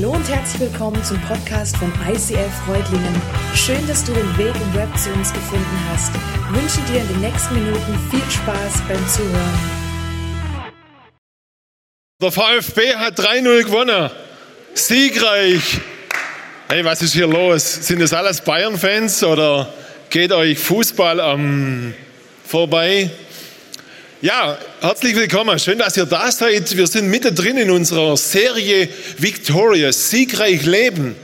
Hallo und herzlich willkommen zum Podcast von ICF Freudlingen. Schön, dass du den Weg im Web zu uns gefunden hast. Ich wünsche dir in den nächsten Minuten viel Spaß beim Zuhören. Der VfB hat 3-0 gewonnen. Siegreich. Hey, was ist hier los? Sind das alles Bayern-Fans oder geht euch Fußball am vorbei? Ja, herzlich willkommen. Schön, dass ihr da seid. Wir sind mittendrin in unserer Serie Victorious, siegreich leben.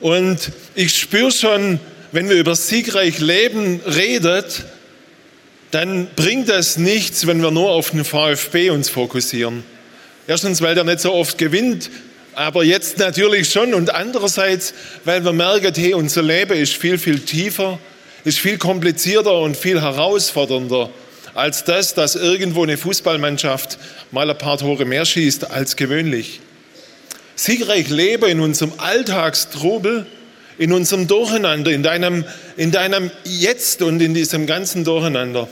Und ich spüre schon, wenn wir über siegreich leben redet, dann bringt das nichts, wenn wir nur auf den VfB uns fokussieren. Erstens, weil der nicht so oft gewinnt, aber jetzt natürlich schon. Und andererseits, weil wir merken, hey, unser Leben ist viel, viel tiefer, ist viel komplizierter und viel herausfordernder als das, dass irgendwo eine Fußballmannschaft mal ein paar Tore mehr schießt als gewöhnlich. Siegreich lebe in unserem Alltagstrubel, in unserem Durcheinander, in deinem, in deinem Jetzt und in diesem ganzen Durcheinander.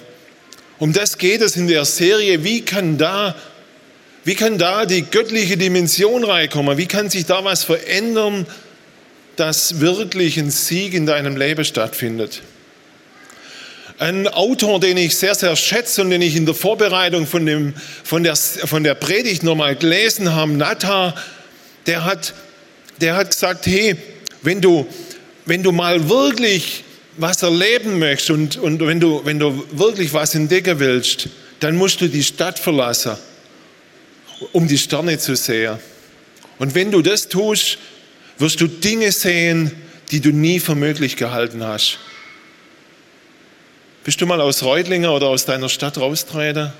Um das geht es in der Serie. Wie kann da, wie kann da die göttliche Dimension reinkommen? Wie kann sich da was verändern, dass wirklich ein Sieg in deinem Leben stattfindet? Ein Autor, den ich sehr, sehr schätze und den ich in der Vorbereitung von, dem, von, der, von der Predigt nochmal gelesen habe, Natta, der hat, der hat gesagt, hey, wenn du, wenn du mal wirklich was erleben möchtest und, und wenn, du, wenn du wirklich was entdecken willst, dann musst du die Stadt verlassen, um die Sterne zu sehen. Und wenn du das tust, wirst du Dinge sehen, die du nie für möglich gehalten hast. Bist du mal aus Reutlingen oder aus deiner Stadt raustreten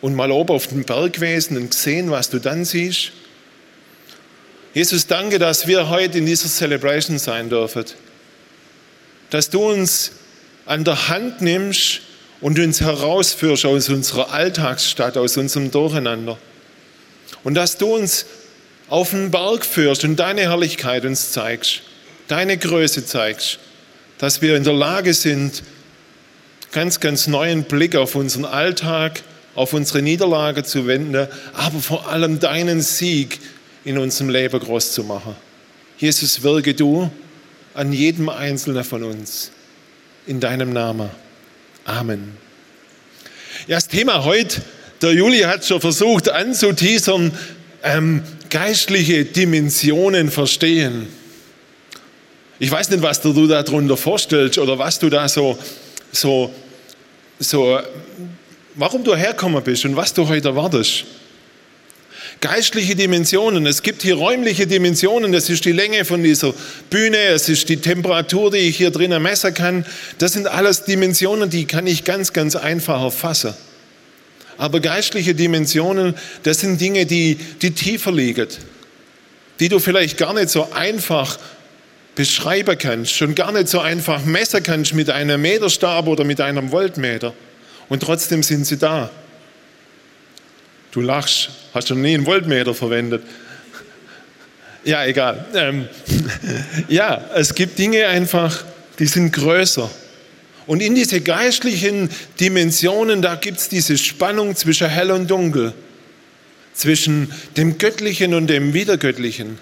und mal oben auf den Berg gewesen und gesehen, was du dann siehst? Jesus, danke, dass wir heute in dieser Celebration sein dürfen. Dass du uns an der Hand nimmst und uns herausführst aus unserer Alltagsstadt, aus unserem Durcheinander. Und dass du uns auf den Berg führst und deine Herrlichkeit uns zeigst, deine Größe zeigst dass wir in der Lage sind, ganz, ganz neuen Blick auf unseren Alltag, auf unsere Niederlage zu wenden, aber vor allem deinen Sieg in unserem Leben groß zu machen. Jesus, wirke du an jedem Einzelnen von uns. In deinem Namen. Amen. Ja, das Thema heute, der Juli hat schon versucht anzuteasern, ähm, geistliche Dimensionen verstehen. Ich weiß nicht, was du dir darunter vorstellst oder was du da so, so, so, warum du hergekommen bist und was du heute erwartest. Geistliche Dimensionen. Es gibt hier räumliche Dimensionen. Das ist die Länge von dieser Bühne. Es ist die Temperatur, die ich hier drinnen messen kann. Das sind alles Dimensionen, die kann ich ganz, ganz einfach erfassen. Aber geistliche Dimensionen, das sind Dinge, die, die tiefer liegen. Die du vielleicht gar nicht so einfach beschreiben kannst, schon gar nicht so einfach messen kannst mit einem Meterstab oder mit einem Voltmeter. Und trotzdem sind sie da. Du lachst, hast schon nie einen Voltmeter verwendet. Ja, egal. Ähm, ja, es gibt Dinge einfach, die sind größer. Und in diese geistlichen Dimensionen, da gibt es diese Spannung zwischen hell und dunkel, zwischen dem Göttlichen und dem Wiedergöttlichen,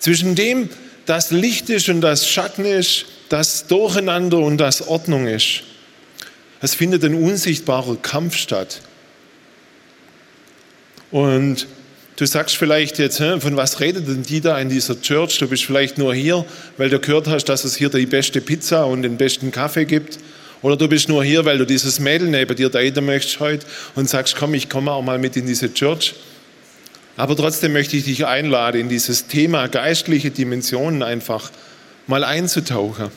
zwischen dem, das Licht ist und das Schatten ist, das Durcheinander und das Ordnung ist. Es findet ein unsichtbarer Kampf statt. Und du sagst vielleicht jetzt, von was redet denn die da in dieser Church? Du bist vielleicht nur hier, weil du gehört hast, dass es hier die beste Pizza und den besten Kaffee gibt. Oder du bist nur hier, weil du dieses Mädel neben dir daten möchtest heute und sagst, komm, ich komme auch mal mit in diese Church. Aber trotzdem möchte ich dich einladen, in dieses Thema geistliche Dimensionen einfach mal einzutauchen.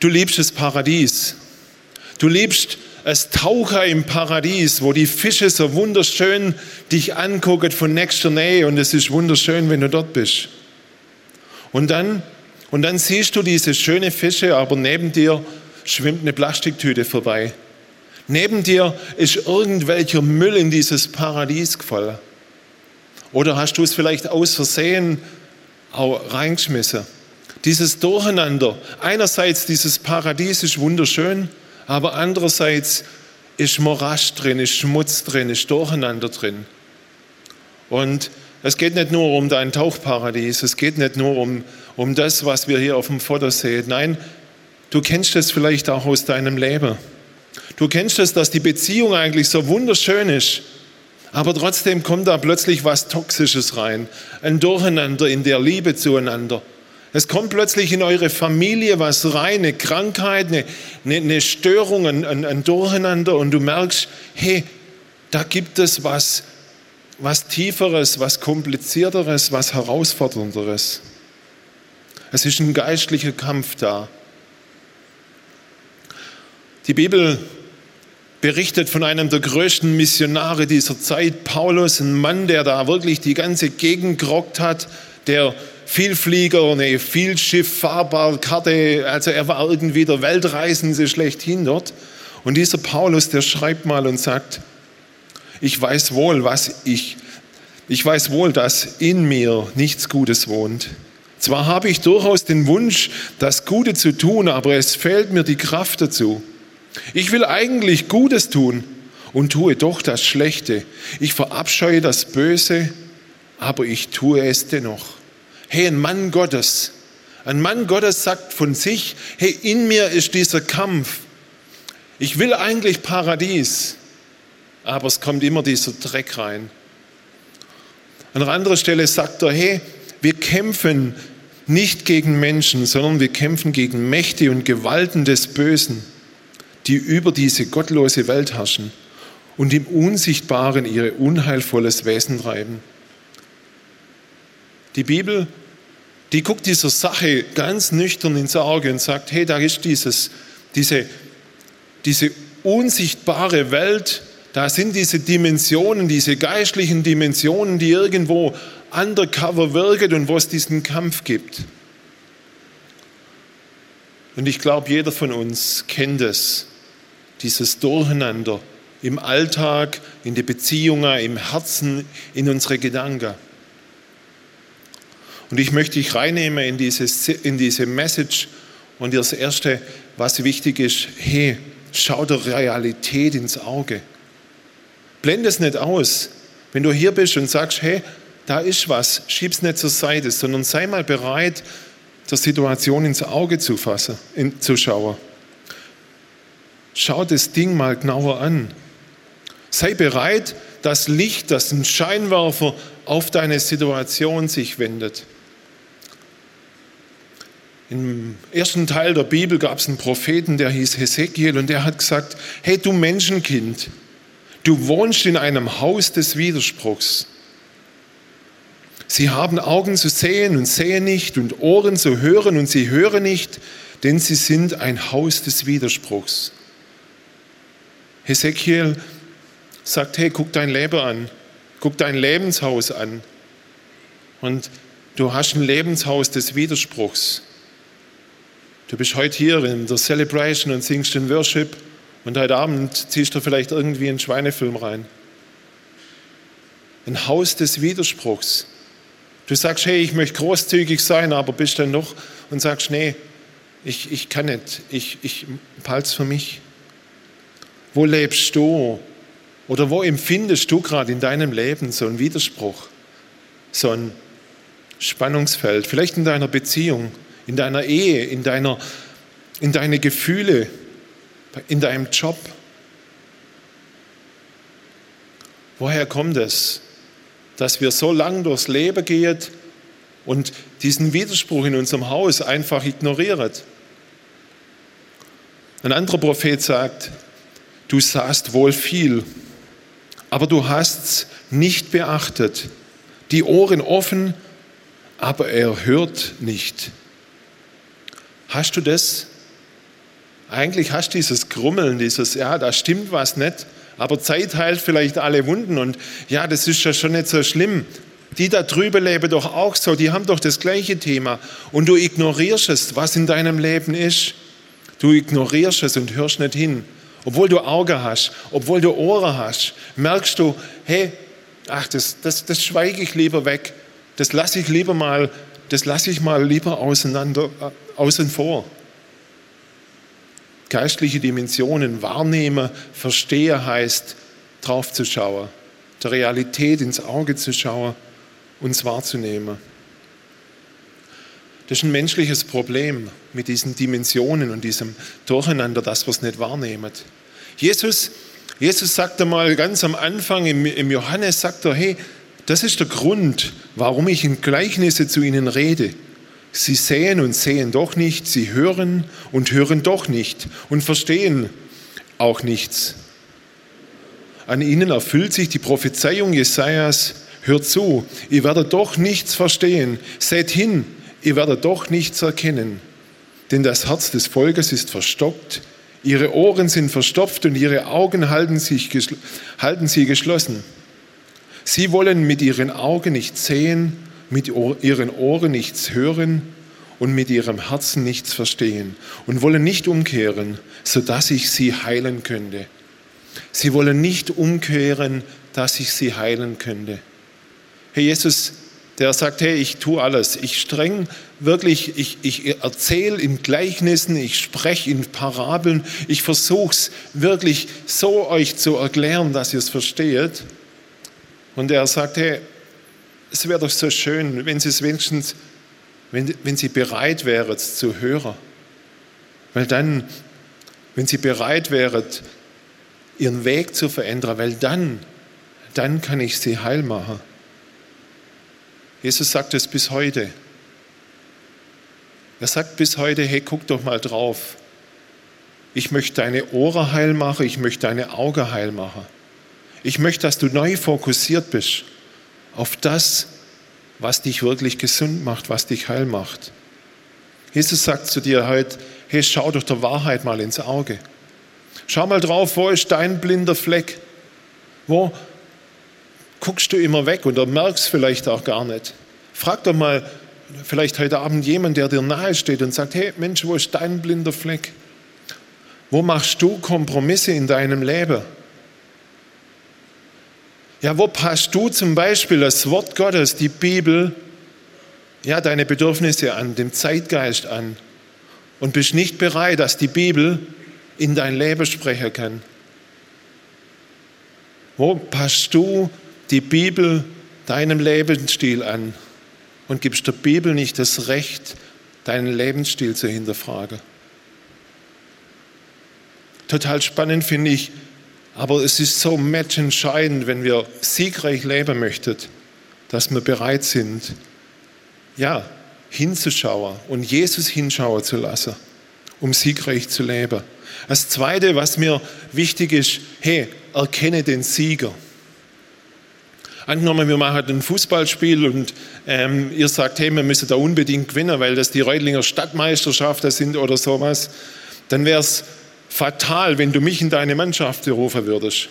Du liebst das Paradies. Du liebst es Taucher im Paradies, wo die Fische so wunderschön dich angucken von nächster Nähe und es ist wunderschön, wenn du dort bist. Und dann, und dann siehst du diese schönen Fische, aber neben dir schwimmt eine Plastiktüte vorbei. Neben dir ist irgendwelcher Müll in dieses Paradies gefallen. Oder hast du es vielleicht aus Versehen auch reingeschmissen? Dieses Durcheinander. Einerseits dieses Paradies ist wunderschön, aber andererseits ist Morasch drin, ist Schmutz drin, ist Durcheinander drin. Und es geht nicht nur um dein Tauchparadies, es geht nicht nur um, um das, was wir hier auf dem Foto sehen. Nein, du kennst es vielleicht auch aus deinem Leben. Du kennst es, dass die Beziehung eigentlich so wunderschön ist, aber trotzdem kommt da plötzlich was Toxisches rein, ein Durcheinander in der Liebe zueinander. Es kommt plötzlich in eure Familie was rein, eine Krankheit, eine, eine, Störung, ein, ein, ein Durcheinander und du merkst, hey, da gibt es was, was Tieferes, was Komplizierteres, was Herausfordernderes. Es ist ein geistlicher Kampf da. Die Bibel berichtet von einem der größten Missionare dieser Zeit, Paulus, ein Mann, der da wirklich die ganze Gegend gerockt hat, der Vielflieger, eine Vielschiff-Fahrbarkarte, also er war irgendwie der Weltreisende schlechthin dort. Und dieser Paulus, der schreibt mal und sagt, ich weiß wohl, was ich, ich weiß wohl, dass in mir nichts Gutes wohnt. Zwar habe ich durchaus den Wunsch, das Gute zu tun, aber es fehlt mir die Kraft dazu. Ich will eigentlich Gutes tun und tue doch das Schlechte. Ich verabscheue das Böse, aber ich tue es dennoch. Hey, ein Mann Gottes, ein Mann Gottes sagt von sich, hey, in mir ist dieser Kampf. Ich will eigentlich Paradies, aber es kommt immer dieser Dreck rein. An einer anderen Stelle sagt er, hey, wir kämpfen nicht gegen Menschen, sondern wir kämpfen gegen Mächte und Gewalten des Bösen, die über diese gottlose Welt herrschen und im Unsichtbaren ihr unheilvolles Wesen treiben. Die Bibel, die guckt dieser Sache ganz nüchtern ins Auge und sagt, hey, da ist dieses, diese, diese unsichtbare Welt, da sind diese Dimensionen, diese geistlichen Dimensionen, die irgendwo undercover wirken und wo es diesen Kampf gibt. Und ich glaube, jeder von uns kennt es, dieses Durcheinander im Alltag, in die Beziehungen, im Herzen, in unsere Gedanken. Und ich möchte dich reinnehmen in diese, in diese Message. Und das Erste, was wichtig ist, hey, schau der Realität ins Auge. Blende es nicht aus. Wenn du hier bist und sagst, hey, da ist was, schieb es nicht zur Seite, sondern sei mal bereit, der Situation ins Auge zu fassen, in, zu schauen. Schau das Ding mal genauer an. Sei bereit, das Licht, das ein Scheinwerfer auf deine Situation sich wendet. Im ersten Teil der Bibel gab es einen Propheten, der hieß Hesekiel und der hat gesagt, hey du Menschenkind, Du wohnst in einem Haus des Widerspruchs. Sie haben Augen zu sehen und sehen nicht und Ohren zu hören und sie hören nicht, denn sie sind ein Haus des Widerspruchs. Hesekiel sagt, hey, guck dein Leben an, guck dein Lebenshaus an. Und du hast ein Lebenshaus des Widerspruchs. Du bist heute hier in der Celebration und singst den Worship und heute Abend ziehst du vielleicht irgendwie einen Schweinefilm rein. Ein Haus des Widerspruchs. Du sagst, hey, ich möchte großzügig sein, aber bist dann noch und sagst, nee, ich, ich kann nicht, ich, ich behalte es für mich. Wo lebst du? Oder wo empfindest du gerade in deinem Leben so einen Widerspruch, so ein Spannungsfeld? Vielleicht in deiner Beziehung, in deiner Ehe, in, deiner, in deine Gefühle, in deinem Job? Woher kommt es, dass wir so lang durchs Leben gehen und diesen Widerspruch in unserem Haus einfach ignorieren? Ein anderer Prophet sagt, du sahst wohl viel, aber du hast es nicht beachtet. Die Ohren offen, aber er hört nicht. Hast du das? Eigentlich hast du dieses Grummeln, dieses, ja, da stimmt was nicht, aber Zeit heilt vielleicht alle Wunden und ja, das ist ja schon nicht so schlimm. Die da drüben leben doch auch so, die haben doch das gleiche Thema und du ignorierst es, was in deinem Leben ist. Du ignorierst es und hörst nicht hin. Obwohl du Augen hast, obwohl du Ohren hast, merkst du, hey, ach, das, das, das schweige ich lieber weg. Das lasse ich lieber mal, das lasse ich mal lieber auseinander, äh, außen vor geistliche Dimensionen wahrnehmen, verstehe heißt, draufzuschauen, der Realität ins Auge zu schauen, uns wahrzunehmen. Das ist ein menschliches Problem mit diesen Dimensionen und diesem Durcheinander, dass wir es nicht wahrnehmen. Jesus, Jesus sagt einmal ganz am Anfang im, im Johannes, sagt er, hey, das ist der Grund, warum ich in Gleichnisse zu ihnen rede. Sie sehen und sehen doch nicht, sie hören und hören doch nicht und verstehen auch nichts. An ihnen erfüllt sich die Prophezeiung Jesajas, hört zu, ihr werdet doch nichts verstehen, seht hin, ihr werdet doch nichts erkennen. Denn das Herz des Volkes ist verstockt, ihre Ohren sind verstopft und ihre Augen halten, sich, halten sie geschlossen. Sie wollen mit ihren Augen nichts sehen, mit ihren Ohren nichts hören und mit ihrem Herzen nichts verstehen und wollen nicht umkehren, sodass ich sie heilen könnte. Sie wollen nicht umkehren, dass ich sie heilen könnte. Herr Jesus, der sagt, hey, ich tue alles. Ich streng wirklich, ich, ich erzähle in Gleichnissen, ich spreche in Parabeln, ich versuche es wirklich so euch zu erklären, dass ihr es versteht. Und er sagt, hey, es wäre doch so schön, wenn Sie es wenigstens, wenn, wenn Sie bereit wären zu hören. Weil dann, wenn Sie bereit wären, Ihren Weg zu verändern, weil dann, dann kann ich Sie heil machen. Jesus sagt es bis heute. Er sagt bis heute, hey, guck doch mal drauf. Ich möchte deine Ohren heil machen, ich möchte deine Augen heil machen. Ich möchte, dass du neu fokussiert bist auf das, was dich wirklich gesund macht, was dich heil macht. Jesus sagt zu dir heute, hey, schau doch der Wahrheit mal ins Auge. Schau mal drauf, wo ist dein blinder Fleck? Wo guckst du immer weg und merkst vielleicht auch gar nicht? Frag doch mal vielleicht heute Abend jemand, der dir nahe steht und sagt, hey Mensch, wo ist dein blinder Fleck? Wo machst du Kompromisse in deinem Leben? Ja, wo passt du zum Beispiel das Wort Gottes, die Bibel, ja, deine Bedürfnisse an, dem Zeitgeist an und bist nicht bereit, dass die Bibel in dein Leben sprechen kann? Wo passt du die Bibel deinem Lebensstil an und gibst der Bibel nicht das Recht, deinen Lebensstil zu hinterfragen? Total spannend finde ich, aber es ist so matchentscheidend, wenn wir siegreich leben möchten, dass wir bereit sind, ja, hinzuschauen und Jesus hinschauen zu lassen, um siegreich zu leben. Das Zweite, was mir wichtig ist, hey, erkenne den Sieger. Angenommen, wir machen ein Fußballspiel und ähm, ihr sagt, hey, wir müssen da unbedingt gewinnen, weil das die Reutlinger Stadtmeisterschaften sind oder sowas, dann wäre es fatal, wenn du mich in deine Mannschaft rufen würdest.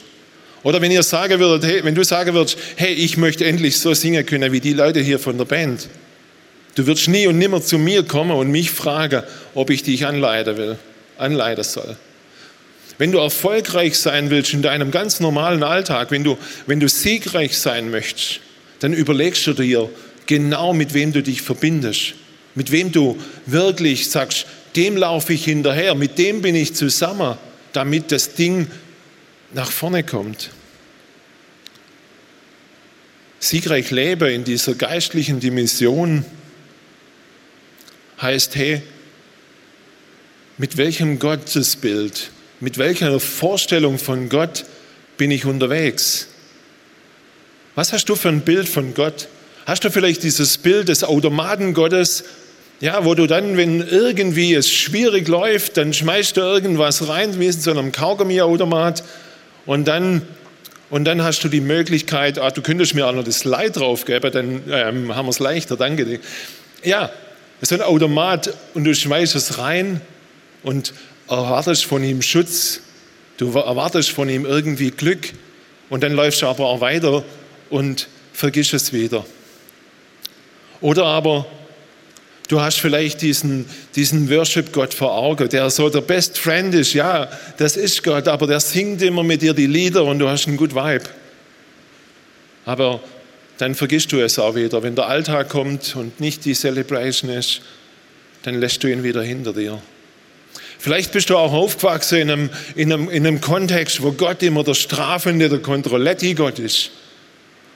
Oder wenn ihr sagen würdet, hey, wenn du sagen würdest, hey, ich möchte endlich so singen können wie die Leute hier von der Band. Du würdest nie und nimmer zu mir kommen und mich fragen, ob ich dich anleiten will, anleiten soll. Wenn du erfolgreich sein willst in deinem ganz normalen Alltag, wenn du, wenn du siegreich sein möchtest, dann überlegst du dir genau, mit wem du dich verbindest. Mit wem du wirklich sagst, dem laufe ich hinterher, mit dem bin ich zusammen, damit das Ding nach vorne kommt. Siegreich lebe in dieser geistlichen Dimension heißt, hey, mit welchem Gottesbild, mit welcher Vorstellung von Gott bin ich unterwegs? Was hast du für ein Bild von Gott? Hast du vielleicht dieses Bild des Automaten Gottes, ja, wo du dann, wenn irgendwie es schwierig läuft, dann schmeißt du irgendwas rein, wie in so einem Kaugummiautomat und dann, und dann hast du die Möglichkeit, ah, du könntest mir auch noch das Leid draufgeben, dann ähm, haben wir es leichter, danke dir. Ja, so ein Automat und du schmeißt es rein und erwartest von ihm Schutz, du erwartest von ihm irgendwie Glück und dann läufst du aber auch weiter und vergisst es wieder. Oder aber Du hast vielleicht diesen, diesen Worship-Gott vor Augen, der so der Best Friend ist. Ja, das ist Gott, aber der singt immer mit dir die Lieder und du hast einen gut Vibe. Aber dann vergisst du es auch wieder. Wenn der Alltag kommt und nicht die Celebration ist, dann lässt du ihn wieder hinter dir. Vielleicht bist du auch aufgewachsen in einem, in einem, in einem Kontext, wo Gott immer der strafende, der Kontrolletti-Gott ist.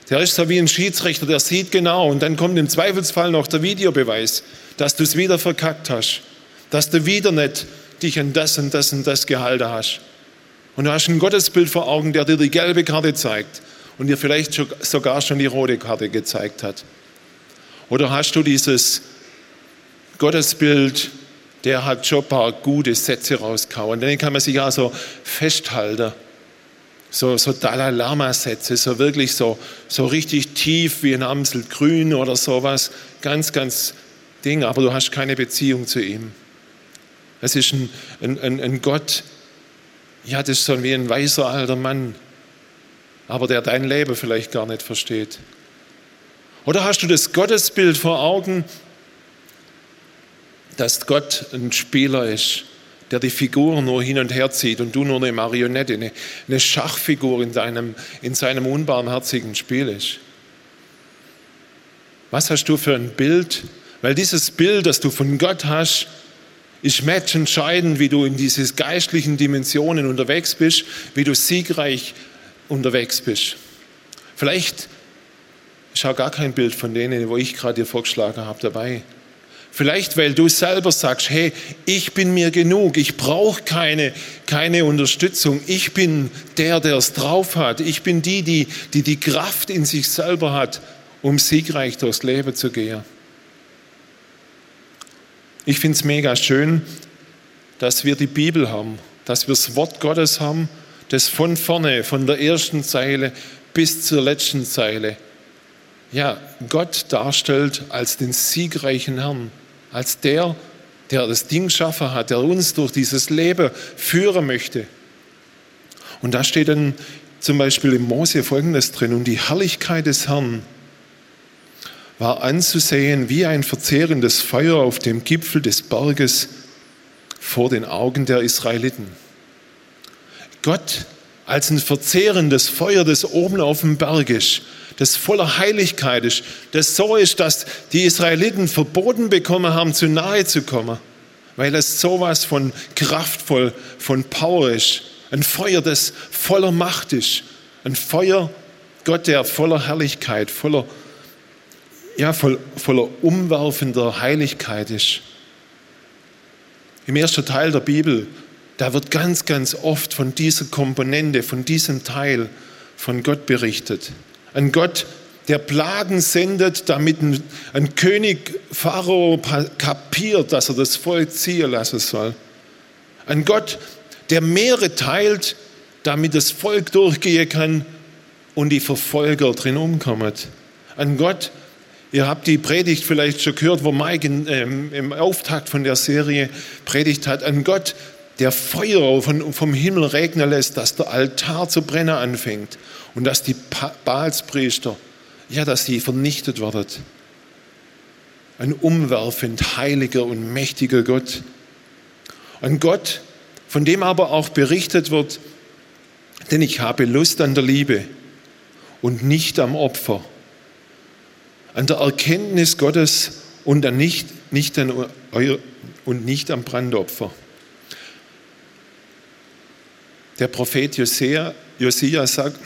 Der ist so wie ein Schiedsrichter, der sieht genau und dann kommt im Zweifelsfall noch der Videobeweis, dass du es wieder verkackt hast, dass du wieder nicht dich an das und das und das gehalten hast. Und du hast ein Gottesbild vor Augen, der dir die gelbe Karte zeigt und dir vielleicht sogar schon die rote Karte gezeigt hat. Oder hast du dieses Gottesbild, der hat schon ein paar gute Sätze rausgehauen. Den kann man sich also festhalten. So, so Dalai Lama-Sätze, so wirklich so, so richtig tief wie ein Amsel grün oder sowas. Ganz, ganz Ding, aber du hast keine Beziehung zu ihm. Es ist ein, ein, ein Gott, ja, das ist so wie ein weiser alter Mann, aber der dein Leben vielleicht gar nicht versteht. Oder hast du das Gottesbild vor Augen, dass Gott ein Spieler ist, der die Figuren nur hin und her zieht und du nur eine Marionette, eine, eine Schachfigur in, deinem, in seinem unbarmherzigen Spiel ist? Was hast du für ein Bild? Weil dieses Bild, das du von Gott hast, ist matchentscheidend, wie du in diese geistlichen Dimensionen unterwegs bist, wie du siegreich unterwegs bist. Vielleicht ist auch gar kein Bild von denen, wo ich gerade dir vorgeschlagen habe, dabei. Vielleicht, weil du selber sagst, hey, ich bin mir genug, ich brauche keine, keine Unterstützung, ich bin der, der es drauf hat, ich bin die, die, die die Kraft in sich selber hat, um siegreich durchs Leben zu gehen. Ich finde es mega schön, dass wir die Bibel haben, dass wir das Wort Gottes haben, das von vorne, von der ersten Zeile bis zur letzten Zeile, ja, Gott darstellt als den siegreichen Herrn als der, der das Ding schaffen hat, der uns durch dieses Leben führen möchte. Und da steht dann zum Beispiel im Mose folgendes drin, und die Herrlichkeit des Herrn war anzusehen wie ein verzehrendes Feuer auf dem Gipfel des Berges vor den Augen der Israeliten. Gott als ein verzehrendes Feuer, das oben auf dem Berg ist, das voller Heiligkeit ist, das so ist, dass die Israeliten verboten bekommen haben, zu nahe zu kommen, weil es sowas von kraftvoll, von Power ist. Ein Feuer, das voller Macht ist. Ein Feuer, Gott, der voller Herrlichkeit, voller, ja, voll, voller umwerfender Heiligkeit ist. Im ersten Teil der Bibel, da wird ganz, ganz oft von dieser Komponente, von diesem Teil von Gott berichtet. Ein Gott, der Plagen sendet, damit ein, ein König Pharao kapiert, dass er das Volk ziehen lassen soll. Ein Gott, der Meere teilt, damit das Volk durchgehen kann und die Verfolger drin umkommen. Ein Gott, ihr habt die Predigt vielleicht schon gehört, wo Mike in, ähm, im Auftakt von der Serie predigt hat. Ein Gott, der Feuer vom Himmel regnen lässt, dass der Altar zu brennen anfängt und dass die Baalspriester, ja, dass sie vernichtet werden. Ein umwerfend heiliger und mächtiger Gott. Ein Gott, von dem aber auch berichtet wird, denn ich habe Lust an der Liebe und nicht am Opfer, an der Erkenntnis Gottes und, an nicht, nicht an und nicht am Brandopfer. Der Prophet Josia, Josia sagt,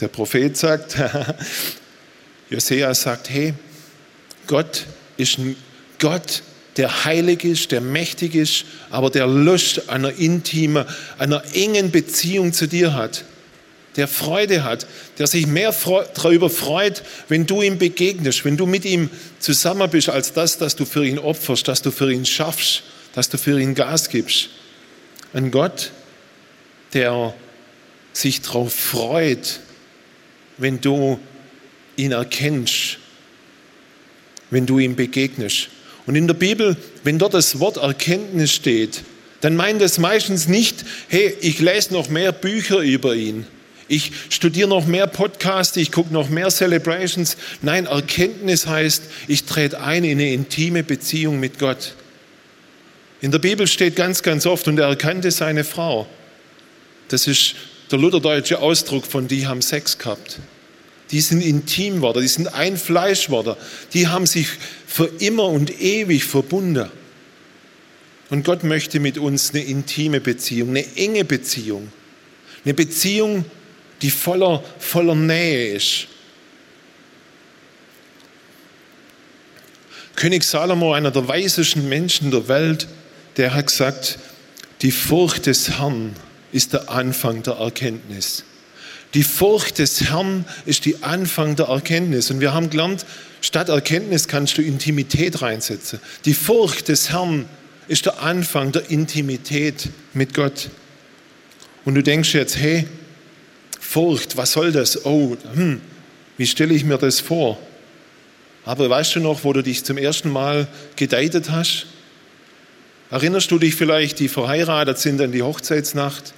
der Prophet sagt, Josia sagt, hey, Gott ist ein Gott, der heilig ist, der mächtig ist, aber der Lust einer intimen, einer engen Beziehung zu dir hat, der Freude hat, der sich mehr darüber freut, wenn du ihm begegnest, wenn du mit ihm zusammen bist, als das, dass du für ihn opferst, dass du für ihn schaffst, dass du für ihn Gas gibst. Ein Gott, der sich darauf freut, wenn du ihn erkennst, wenn du ihm begegnest. Und in der Bibel, wenn dort das Wort Erkenntnis steht, dann meint es meistens nicht, hey, ich lese noch mehr Bücher über ihn. Ich studiere noch mehr Podcasts, ich gucke noch mehr Celebrations. Nein, Erkenntnis heißt, ich trete ein in eine intime Beziehung mit Gott. In der Bibel steht ganz, ganz oft, und er erkannte seine Frau. Das ist der lutherdeutsche Ausdruck von die haben Sex gehabt. Die sind intim worden, die sind ein Fleisch worden. Die haben sich für immer und ewig verbunden. Und Gott möchte mit uns eine intime Beziehung, eine enge Beziehung. Eine Beziehung, die voller, voller Nähe ist. König Salomo, einer der weisesten Menschen der Welt, der hat gesagt, die Furcht des Herrn ist der Anfang der Erkenntnis. Die Furcht des Herrn ist die Anfang der Erkenntnis. Und wir haben gelernt, statt Erkenntnis kannst du Intimität reinsetzen. Die Furcht des Herrn ist der Anfang der Intimität mit Gott. Und du denkst jetzt, hey, Furcht, was soll das? Oh, hm, wie stelle ich mir das vor? Aber weißt du noch, wo du dich zum ersten Mal gedeitet hast? Erinnerst du dich vielleicht, die verheiratet sind an die Hochzeitsnacht?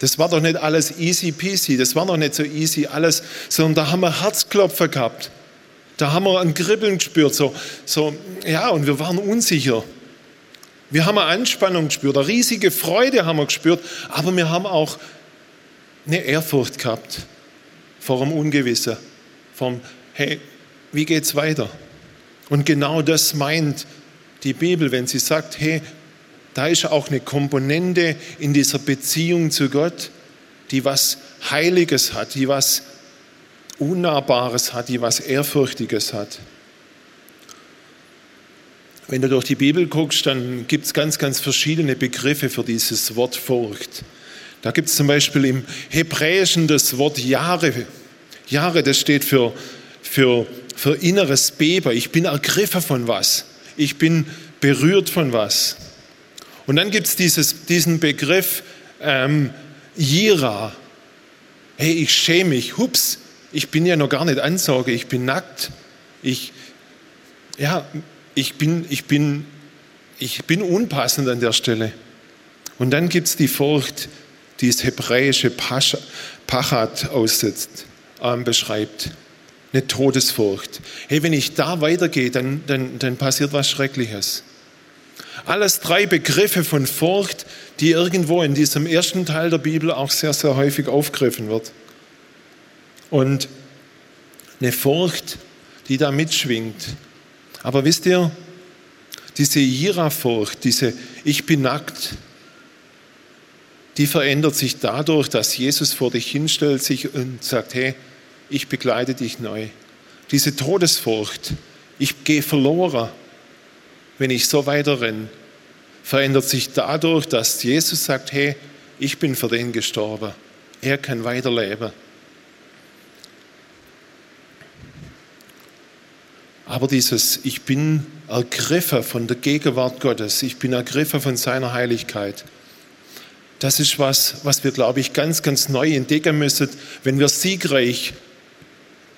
Das war doch nicht alles easy peasy, das war doch nicht so easy alles, sondern da haben wir Herzklopfer gehabt. Da haben wir ein Kribbeln gespürt, so, so, ja, und wir waren unsicher. Wir haben eine Anspannung gespürt, eine riesige Freude haben wir gespürt, aber wir haben auch eine Ehrfurcht gehabt vor dem Ungewissen, vom, hey, wie geht's weiter? Und genau das meint die Bibel, wenn sie sagt, hey, da ist auch eine Komponente in dieser Beziehung zu Gott, die was Heiliges hat, die was Unnahbares hat, die was Ehrfürchtiges hat. Wenn du durch die Bibel guckst, dann gibt es ganz, ganz verschiedene Begriffe für dieses Wort Furcht. Da gibt es zum Beispiel im Hebräischen das Wort Jahre. Jahre, das steht für, für, für inneres Beben. Ich bin ergriffen von was. Ich bin berührt von was. Und dann gibt es diesen Begriff ähm, Jira. Hey, ich schäme mich. Hups, ich bin ja noch gar nicht Ansage, ich bin nackt. Ich, ja, ich bin, ich bin, ich bin unpassend an der Stelle. Und dann gibt es die Furcht, die das hebräische Pachat aussetzt, äh, beschreibt. Eine Todesfurcht. Hey, wenn ich da weitergehe, dann, dann, dann passiert was Schreckliches. Alles drei Begriffe von Furcht, die irgendwo in diesem ersten Teil der Bibel auch sehr, sehr häufig aufgegriffen wird. Und eine Furcht, die da mitschwingt. Aber wisst ihr, diese Jira-Furcht, diese Ich bin nackt, die verändert sich dadurch, dass Jesus vor dich hinstellt sich und sagt, hey, ich begleite dich neu. Diese Todesfurcht, ich gehe verloren, wenn ich so weiter renne, verändert sich dadurch, dass Jesus sagt, hey, ich bin für den gestorben. Er kann weiterleben. Aber dieses, ich bin ergriffen von der Gegenwart Gottes, ich bin ergriffen von seiner Heiligkeit, das ist was, was wir, glaube ich, ganz, ganz neu entdecken müssen, wenn wir siegreich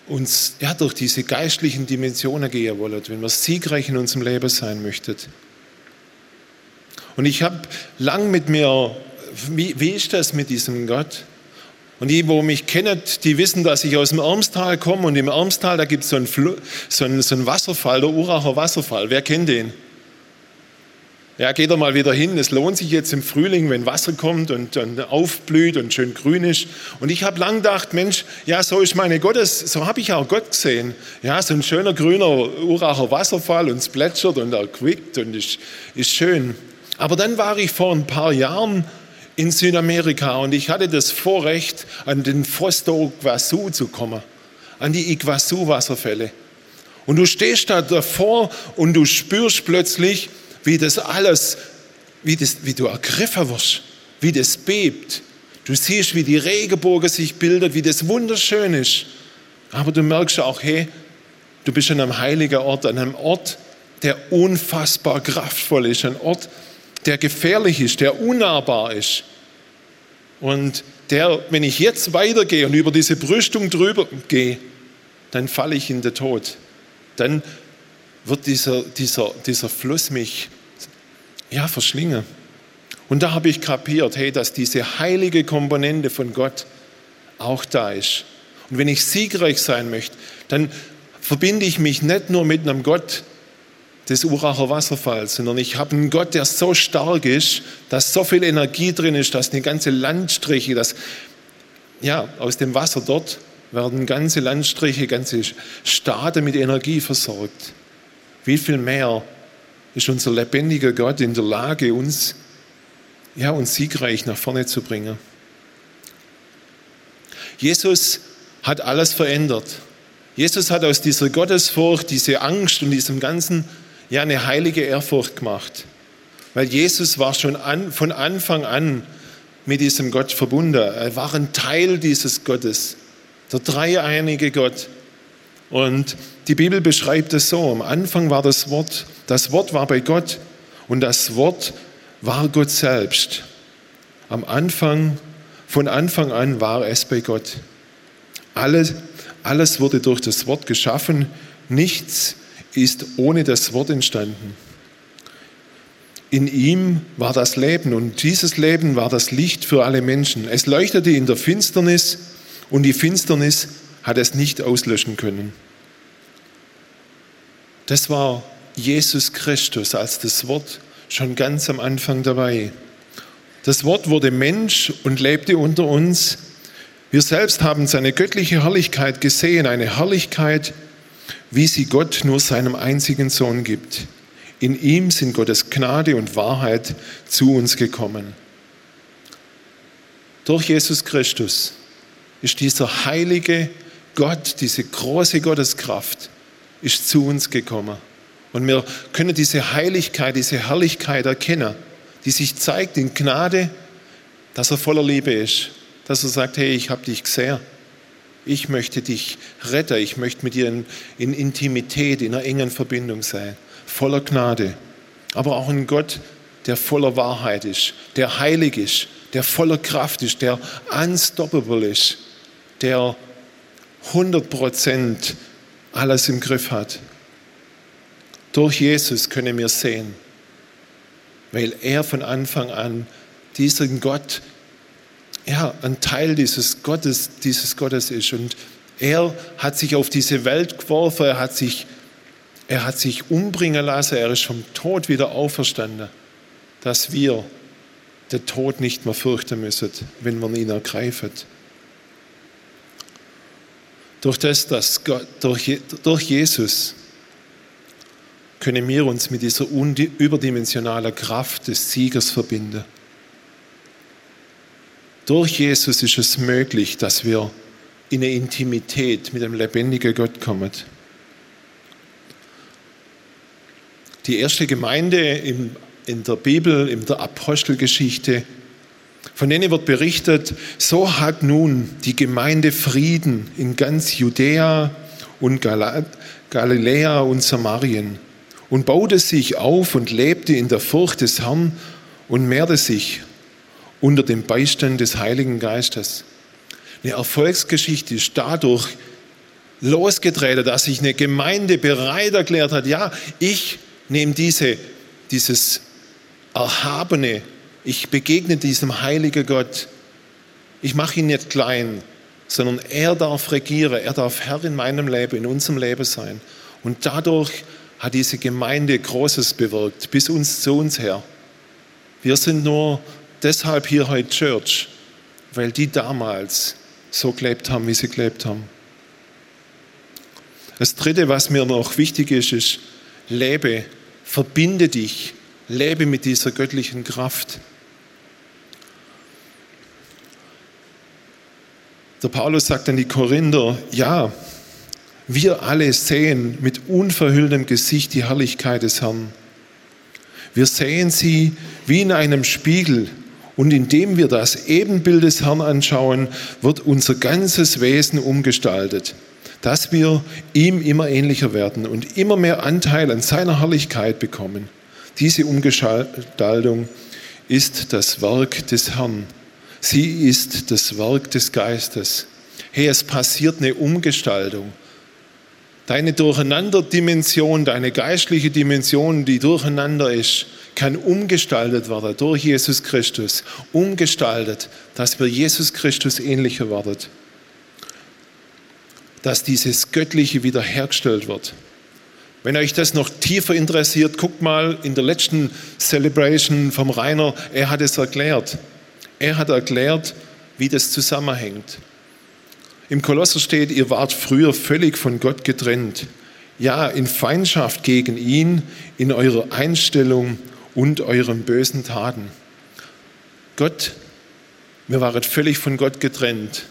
uns ja, durch diese geistlichen Dimensionen gehen wollen, wenn wir siegreich in unserem Leben sein möchten. Und ich habe lang mit mir, wie, wie ist das mit diesem Gott? Und die, wo mich kennen, die wissen, dass ich aus dem Ermstal komme und im Ermstal, da gibt so es so einen, so einen Wasserfall, der Uracher Wasserfall. Wer kennt den? Ja, geht er mal wieder hin. Es lohnt sich jetzt im Frühling, wenn Wasser kommt und, und aufblüht und schön grün ist. Und ich habe lang gedacht, Mensch, ja, so ist meine Gottes, so habe ich auch Gott gesehen. Ja, so ein schöner grüner Uracher Wasserfall und es plätschert und er quickt und ist, ist schön. Aber dann war ich vor ein paar Jahren in Südamerika und ich hatte das Vorrecht, an den Fosto Iguazu zu kommen, an die Iguazu-Wasserfälle. Und du stehst da davor und du spürst plötzlich, wie das alles, wie, das, wie du ergriffen wirst, wie das bebt. Du siehst, wie die Regenbogen sich bildet, wie das wunderschön ist. Aber du merkst auch, hey, du bist an einem heiligen Ort, an einem Ort, der unfassbar kraftvoll ist, ein Ort, der gefährlich ist, der unnahbar ist. Und der, wenn ich jetzt weitergehe und über diese Brüstung drüber gehe, dann falle ich in den Tod. Dann wird dieser, dieser, dieser Fluss mich ja, verschlingen. Und da habe ich kapiert, hey, dass diese heilige Komponente von Gott auch da ist. Und wenn ich siegreich sein möchte, dann verbinde ich mich nicht nur mit einem Gott des Uracher Wasserfalls, sondern ich habe einen Gott, der so stark ist, dass so viel Energie drin ist, dass eine ganze Landstriche, dass ja, aus dem Wasser dort werden ganze Landstriche, ganze Staaten mit Energie versorgt. Wie viel mehr ist unser lebendiger Gott in der Lage, uns, ja, uns siegreich nach vorne zu bringen. Jesus hat alles verändert. Jesus hat aus dieser Gottesfurcht, diese Angst und diesem Ganzen ja eine heilige Ehrfurcht gemacht. Weil Jesus war schon an, von Anfang an mit diesem Gott verbunden. Er war ein Teil dieses Gottes, der dreieinige Gott. Und die Bibel beschreibt es so, am Anfang war das Wort, das Wort war bei Gott und das Wort war Gott selbst. Am Anfang, von Anfang an war es bei Gott. Alles, alles wurde durch das Wort geschaffen, nichts ist ohne das Wort entstanden. In ihm war das Leben und dieses Leben war das Licht für alle Menschen. Es leuchtete in der Finsternis und die Finsternis hat es nicht auslöschen können. Das war Jesus Christus als das Wort schon ganz am Anfang dabei. Das Wort wurde Mensch und lebte unter uns. Wir selbst haben seine göttliche Herrlichkeit gesehen, eine Herrlichkeit, wie sie Gott nur seinem einzigen Sohn gibt. In ihm sind Gottes Gnade und Wahrheit zu uns gekommen. Durch Jesus Christus ist dieser heilige Gott, diese große Gotteskraft, ist zu uns gekommen. Und wir können diese Heiligkeit, diese Herrlichkeit erkennen, die sich zeigt in Gnade, dass er voller Liebe ist, dass er sagt, hey, ich habe dich gesehen, ich möchte dich retten, ich möchte mit dir in, in Intimität, in einer engen Verbindung sein. Voller Gnade, aber auch ein Gott, der voller Wahrheit ist, der heilig ist, der voller Kraft ist, der unstoppable ist, der 100% alles im Griff hat. Durch Jesus können wir sehen, weil er von Anfang an diesen Gott, ja, ein Teil dieses Gottes, dieses Gottes ist. Und er hat sich auf diese Welt geworfen, er hat sich er hat sich umbringen lassen, er ist vom Tod wieder auferstanden, dass wir den Tod nicht mehr fürchten müssen, wenn man ihn ergreifen. Durch das, dass Gott, durch, durch Jesus können wir uns mit dieser überdimensionalen Kraft des Siegers verbinden. Durch Jesus ist es möglich, dass wir in eine Intimität mit dem lebendigen Gott kommen. die erste Gemeinde in, in der Bibel, in der Apostelgeschichte, von denen wird berichtet, so hat nun die Gemeinde Frieden in ganz Judäa und Gal Galiläa und Samarien und baute sich auf und lebte in der Furcht des Herrn und mehrte sich unter dem Beistand des Heiligen Geistes. Eine Erfolgsgeschichte ist dadurch losgetreten, dass sich eine Gemeinde bereit erklärt hat, ja, ich nehme diese, dieses Erhabene, ich begegne diesem heiligen Gott. Ich mache ihn nicht klein, sondern er darf regieren, er darf Herr in meinem Leben, in unserem Leben sein. Und dadurch hat diese Gemeinde Großes bewirkt, bis uns zu uns her. Wir sind nur deshalb hier heute Church, weil die damals so gelebt haben, wie sie gelebt haben. Das Dritte, was mir noch wichtig ist, ist, lebe Verbinde dich, lebe mit dieser göttlichen Kraft. Der Paulus sagt an die Korinther, ja, wir alle sehen mit unverhülltem Gesicht die Herrlichkeit des Herrn. Wir sehen sie wie in einem Spiegel und indem wir das Ebenbild des Herrn anschauen, wird unser ganzes Wesen umgestaltet dass wir ihm immer ähnlicher werden und immer mehr Anteil an seiner Herrlichkeit bekommen. Diese Umgestaltung ist das Werk des Herrn. Sie ist das Werk des Geistes. Hey, es passiert eine Umgestaltung. Deine Durcheinanderdimension, deine geistliche Dimension, die durcheinander ist, kann umgestaltet werden durch Jesus Christus. Umgestaltet, dass wir Jesus Christus ähnlicher werden dass dieses Göttliche wiederhergestellt wird. Wenn euch das noch tiefer interessiert, guckt mal in der letzten Celebration vom Rainer, er hat es erklärt. Er hat erklärt, wie das zusammenhängt. Im Kolosser steht, ihr wart früher völlig von Gott getrennt. Ja, in Feindschaft gegen ihn, in eurer Einstellung und euren bösen Taten. Gott, wir waren völlig von Gott getrennt.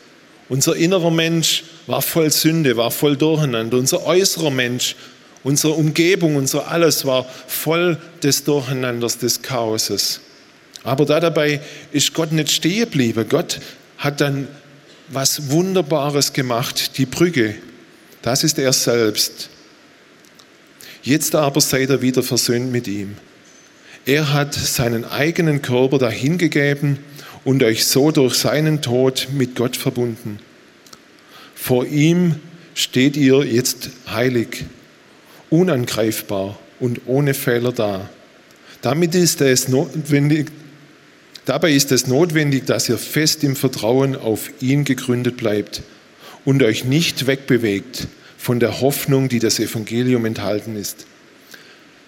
Unser innerer Mensch war voll Sünde, war voll Durcheinander. Unser äußerer Mensch, unsere Umgebung, unser alles war voll des Durcheinanders, des Chaoses. Aber da dabei ist Gott nicht stehen geblieben. Gott hat dann was Wunderbares gemacht, die Brücke. Das ist er selbst. Jetzt aber seid ihr wieder versöhnt mit ihm. Er hat seinen eigenen Körper dahingegeben und euch so durch seinen Tod mit Gott verbunden. Vor ihm steht ihr jetzt heilig, unangreifbar und ohne Fehler da. Damit ist es notwendig, dabei ist es notwendig, dass ihr fest im Vertrauen auf ihn gegründet bleibt und euch nicht wegbewegt von der Hoffnung, die das Evangelium enthalten ist.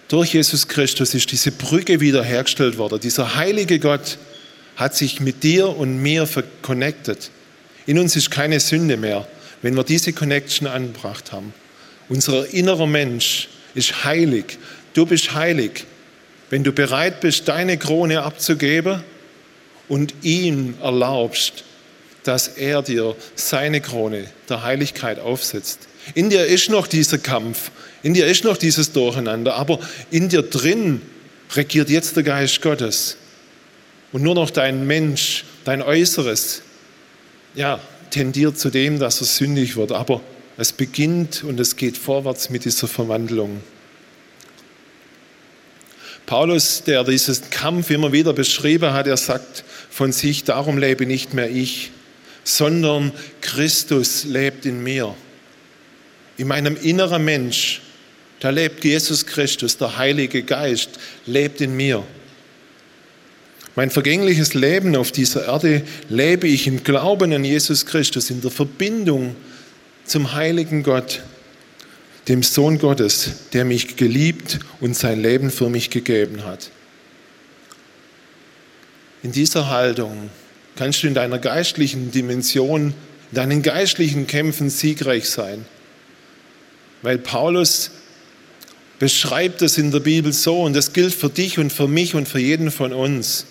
Durch Jesus Christus ist diese Brücke wiederhergestellt worden. Dieser heilige Gott hat sich mit dir und mir connected. In uns ist keine Sünde mehr, wenn wir diese Connection angebracht haben. Unser innerer Mensch ist heilig. Du bist heilig. Wenn du bereit bist, deine Krone abzugeben und ihm erlaubst, dass er dir seine Krone der Heiligkeit aufsetzt. In dir ist noch dieser Kampf, in dir ist noch dieses Durcheinander, aber in dir drin regiert jetzt der Geist Gottes. Und nur noch dein Mensch, dein Äußeres, ja, tendiert zu dem, dass er sündig wird. Aber es beginnt und es geht vorwärts mit dieser Verwandlung. Paulus, der diesen Kampf immer wieder beschrieben hat, er sagt von sich, darum lebe nicht mehr ich, sondern Christus lebt in mir in meinem inneren Mensch, da lebt Jesus Christus, der Heilige Geist, lebt in mir. Mein vergängliches Leben auf dieser Erde lebe ich im Glauben an Jesus Christus, in der Verbindung zum heiligen Gott, dem Sohn Gottes, der mich geliebt und sein Leben für mich gegeben hat. In dieser Haltung kannst du in deiner geistlichen Dimension, in deinen geistlichen Kämpfen siegreich sein. Weil Paulus beschreibt es in der Bibel so und das gilt für dich und für mich und für jeden von uns.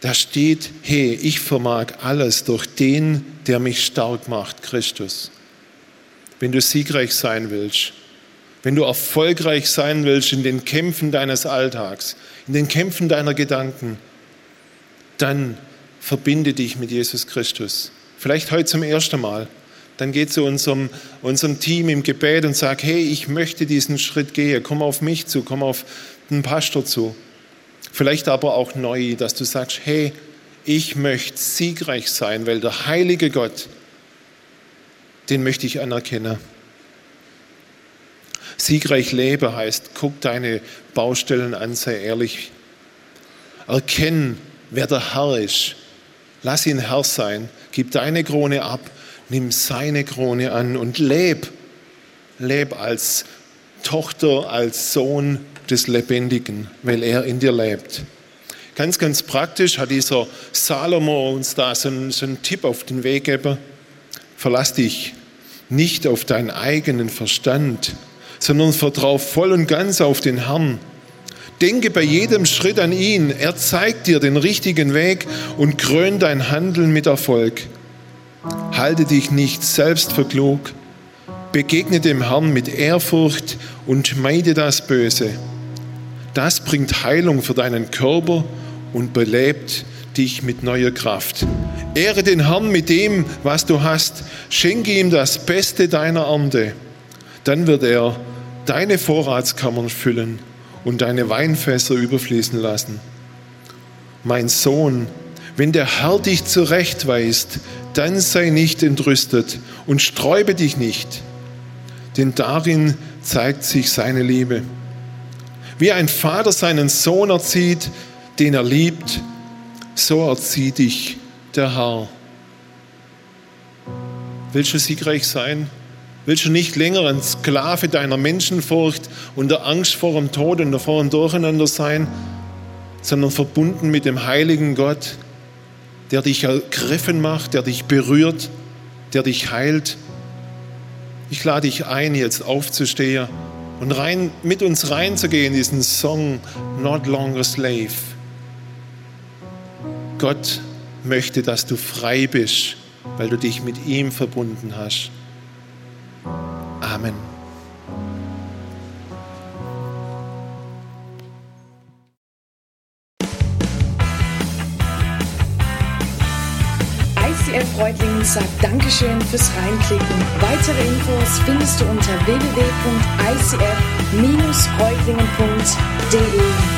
Da steht, hey, ich vermag alles durch den, der mich stark macht, Christus. Wenn du siegreich sein willst, wenn du erfolgreich sein willst in den Kämpfen deines Alltags, in den Kämpfen deiner Gedanken, dann verbinde dich mit Jesus Christus. Vielleicht heute zum ersten Mal dann geh zu unserem, unserem Team im Gebet und sag, hey, ich möchte diesen Schritt gehen, komm auf mich zu, komm auf den Pastor zu. Vielleicht aber auch neu, dass du sagst, hey, ich möchte siegreich sein, weil der heilige Gott, den möchte ich anerkennen. Siegreich lebe heißt, guck deine Baustellen an, sei ehrlich. Erkenn, wer der Herr ist. Lass ihn Herr sein. Gib deine Krone ab nimm seine Krone an und leb. Leb als Tochter, als Sohn des Lebendigen, weil er in dir lebt. Ganz, ganz praktisch hat dieser Salomo uns da so einen, so einen Tipp auf den Weg gegeben. Verlass dich nicht auf deinen eigenen Verstand, sondern vertrau voll und ganz auf den Herrn. Denke bei jedem Schritt an ihn. Er zeigt dir den richtigen Weg und krönt dein Handeln mit Erfolg. Halte dich nicht selbst für klug. Begegne dem Herrn mit Ehrfurcht und meide das Böse. Das bringt Heilung für deinen Körper und belebt dich mit neuer Kraft. Ehre den Herrn mit dem, was du hast. Schenke ihm das Beste deiner Ernte. Dann wird er deine Vorratskammern füllen und deine Weinfässer überfließen lassen. Mein Sohn, wenn der Herr dich zurechtweist, dann sei nicht entrüstet und sträube dich nicht, denn darin zeigt sich seine Liebe. Wie ein Vater seinen Sohn erzieht, den er liebt, so erzieht dich der Herr. Willst du siegreich sein? Willst du nicht länger ein Sklave deiner Menschenfurcht und der Angst vor dem Tod und vor dem Durcheinander sein, sondern verbunden mit dem heiligen Gott, der dich ergriffen macht, der dich berührt, der dich heilt. Ich lade dich ein, jetzt aufzustehen und rein, mit uns reinzugehen in diesen Song Not Longer Slave. Gott möchte, dass du frei bist, weil du dich mit ihm verbunden hast. Amen. ICF Reutlingen sagt Dankeschön fürs Reinklicken. Weitere Infos findest du unter www.icf-reutlingen.de.